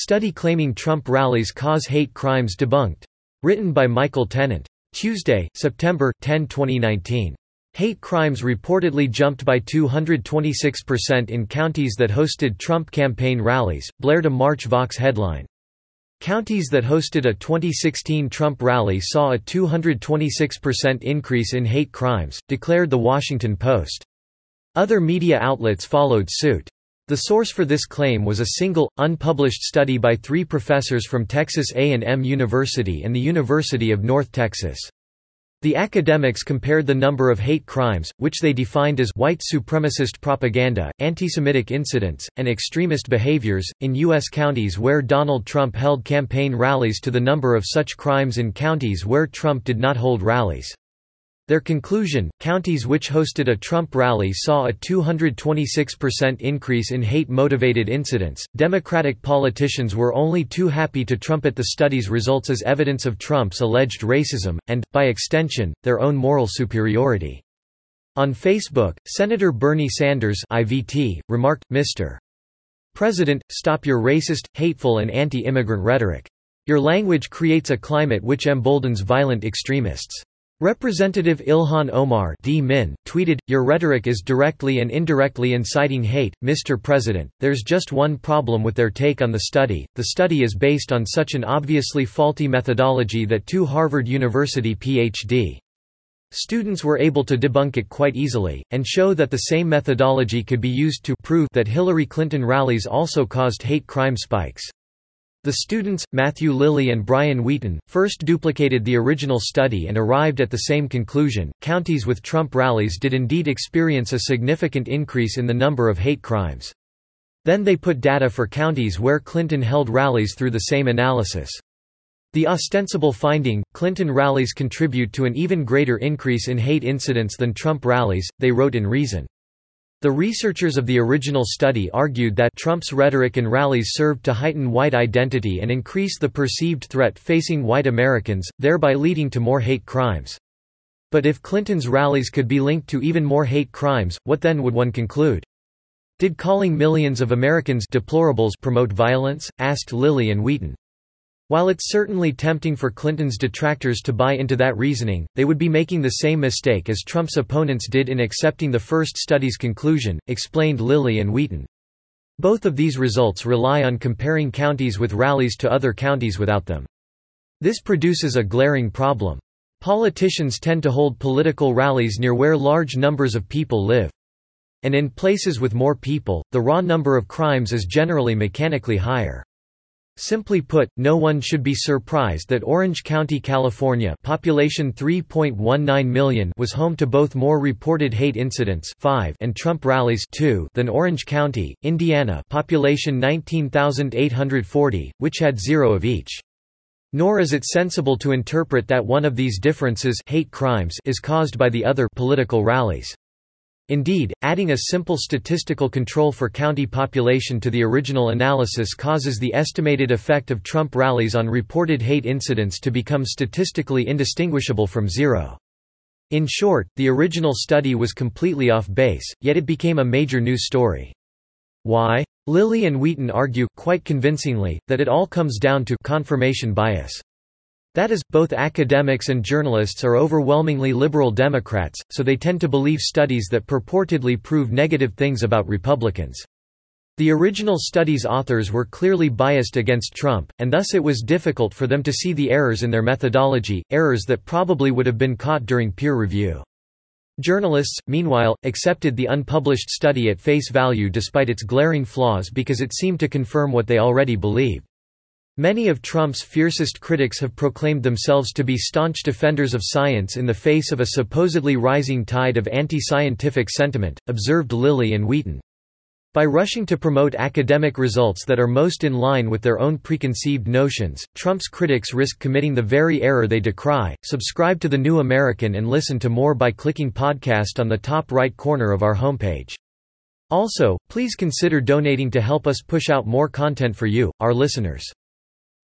Study claiming Trump rallies cause hate crimes debunked. Written by Michael Tennant. Tuesday, September 10, 2019. Hate crimes reportedly jumped by 226% in counties that hosted Trump campaign rallies, blared a March Vox headline. Counties that hosted a 2016 Trump rally saw a 226% increase in hate crimes, declared The Washington Post. Other media outlets followed suit. The source for this claim was a single, unpublished study by three professors from Texas A&M University and the University of North Texas. The academics compared the number of hate crimes, which they defined as white supremacist propaganda, antisemitic incidents, and extremist behaviors, in U.S. counties where Donald Trump held campaign rallies to the number of such crimes in counties where Trump did not hold rallies. Their conclusion, counties which hosted a Trump rally saw a 226% increase in hate-motivated incidents. Democratic politicians were only too happy to trumpet the study's results as evidence of Trump's alleged racism, and, by extension, their own moral superiority. On Facebook, Senator Bernie Sanders IVT, remarked, Mr. President, stop your racist, hateful and anti-immigrant rhetoric. Your language creates a climate which emboldens violent extremists. Representative Ilhan Omar D. Min, tweeted, Your rhetoric is directly and indirectly inciting hate, Mr. President. There's just one problem with their take on the study. The study is based on such an obviously faulty methodology that two Harvard University Ph.D. Students were able to debunk it quite easily, and show that the same methodology could be used to prove that Hillary Clinton rallies also caused hate crime spikes. The students, Matthew Lilly and Brian Wheaton, first duplicated the original study and arrived at the same conclusion. Counties with Trump rallies did indeed experience a significant increase in the number of hate crimes. Then they put data for counties where Clinton held rallies through the same analysis. The ostensible finding, Clinton rallies contribute to an even greater increase in hate incidents than Trump rallies, they wrote in Reason. The researchers of the original study argued that Trump's rhetoric and rallies served to heighten white identity and increase the perceived threat facing white Americans, thereby leading to more hate crimes. But if Clinton's rallies could be linked to even more hate crimes, what then would one conclude? Did calling millions of Americans deplorables promote violence? asked Lilly and Wheaton. While it's certainly tempting for Clinton's detractors to buy into that reasoning, they would be making the same mistake as Trump's opponents did in accepting the first study's conclusion, explained Lilly and Wheaton. Both of these results rely on comparing counties with rallies to other counties without them. This produces a glaring problem. Politicians tend to hold political rallies near where large numbers of people live. And in places with more people, the raw number of crimes is generally mechanically higher. Simply put, no one should be surprised that Orange County, California population 3.19 million was home to both more reported hate incidents 5 and Trump rallies 2 than Orange County, Indiana population 19,840, which had zero of each. Nor is it sensible to interpret that one of these differences hate crimes is caused by the other political rallies. Indeed, adding a simple statistical control for county population to the original analysis causes the estimated effect of Trump rallies on reported hate incidents to become statistically indistinguishable from zero. In short, the original study was completely off base, yet it became a major news story. Why? Lilly and Wheaton argue, quite convincingly, that it all comes down to confirmation bias. That is, both academics and journalists are overwhelmingly liberal Democrats, so they tend to believe studies that purportedly prove negative things about Republicans. The original study's authors were clearly biased against Trump, and thus it was difficult for them to see the errors in their methodology, errors that probably would have been caught during peer review. Journalists, meanwhile, accepted the unpublished study at face value despite its glaring flaws because it seemed to confirm what they already believed. Many of Trump's fiercest critics have proclaimed themselves to be staunch defenders of science in the face of a supposedly rising tide of anti-scientific sentiment, observed Lilly and Wheaton. By rushing to promote academic results that are most in line with their own preconceived notions, Trump's critics risk committing the very error they decry. Subscribe to The New American and listen to more by clicking podcast on the top right corner of our homepage. Also, please consider donating to help us push out more content for you, our listeners.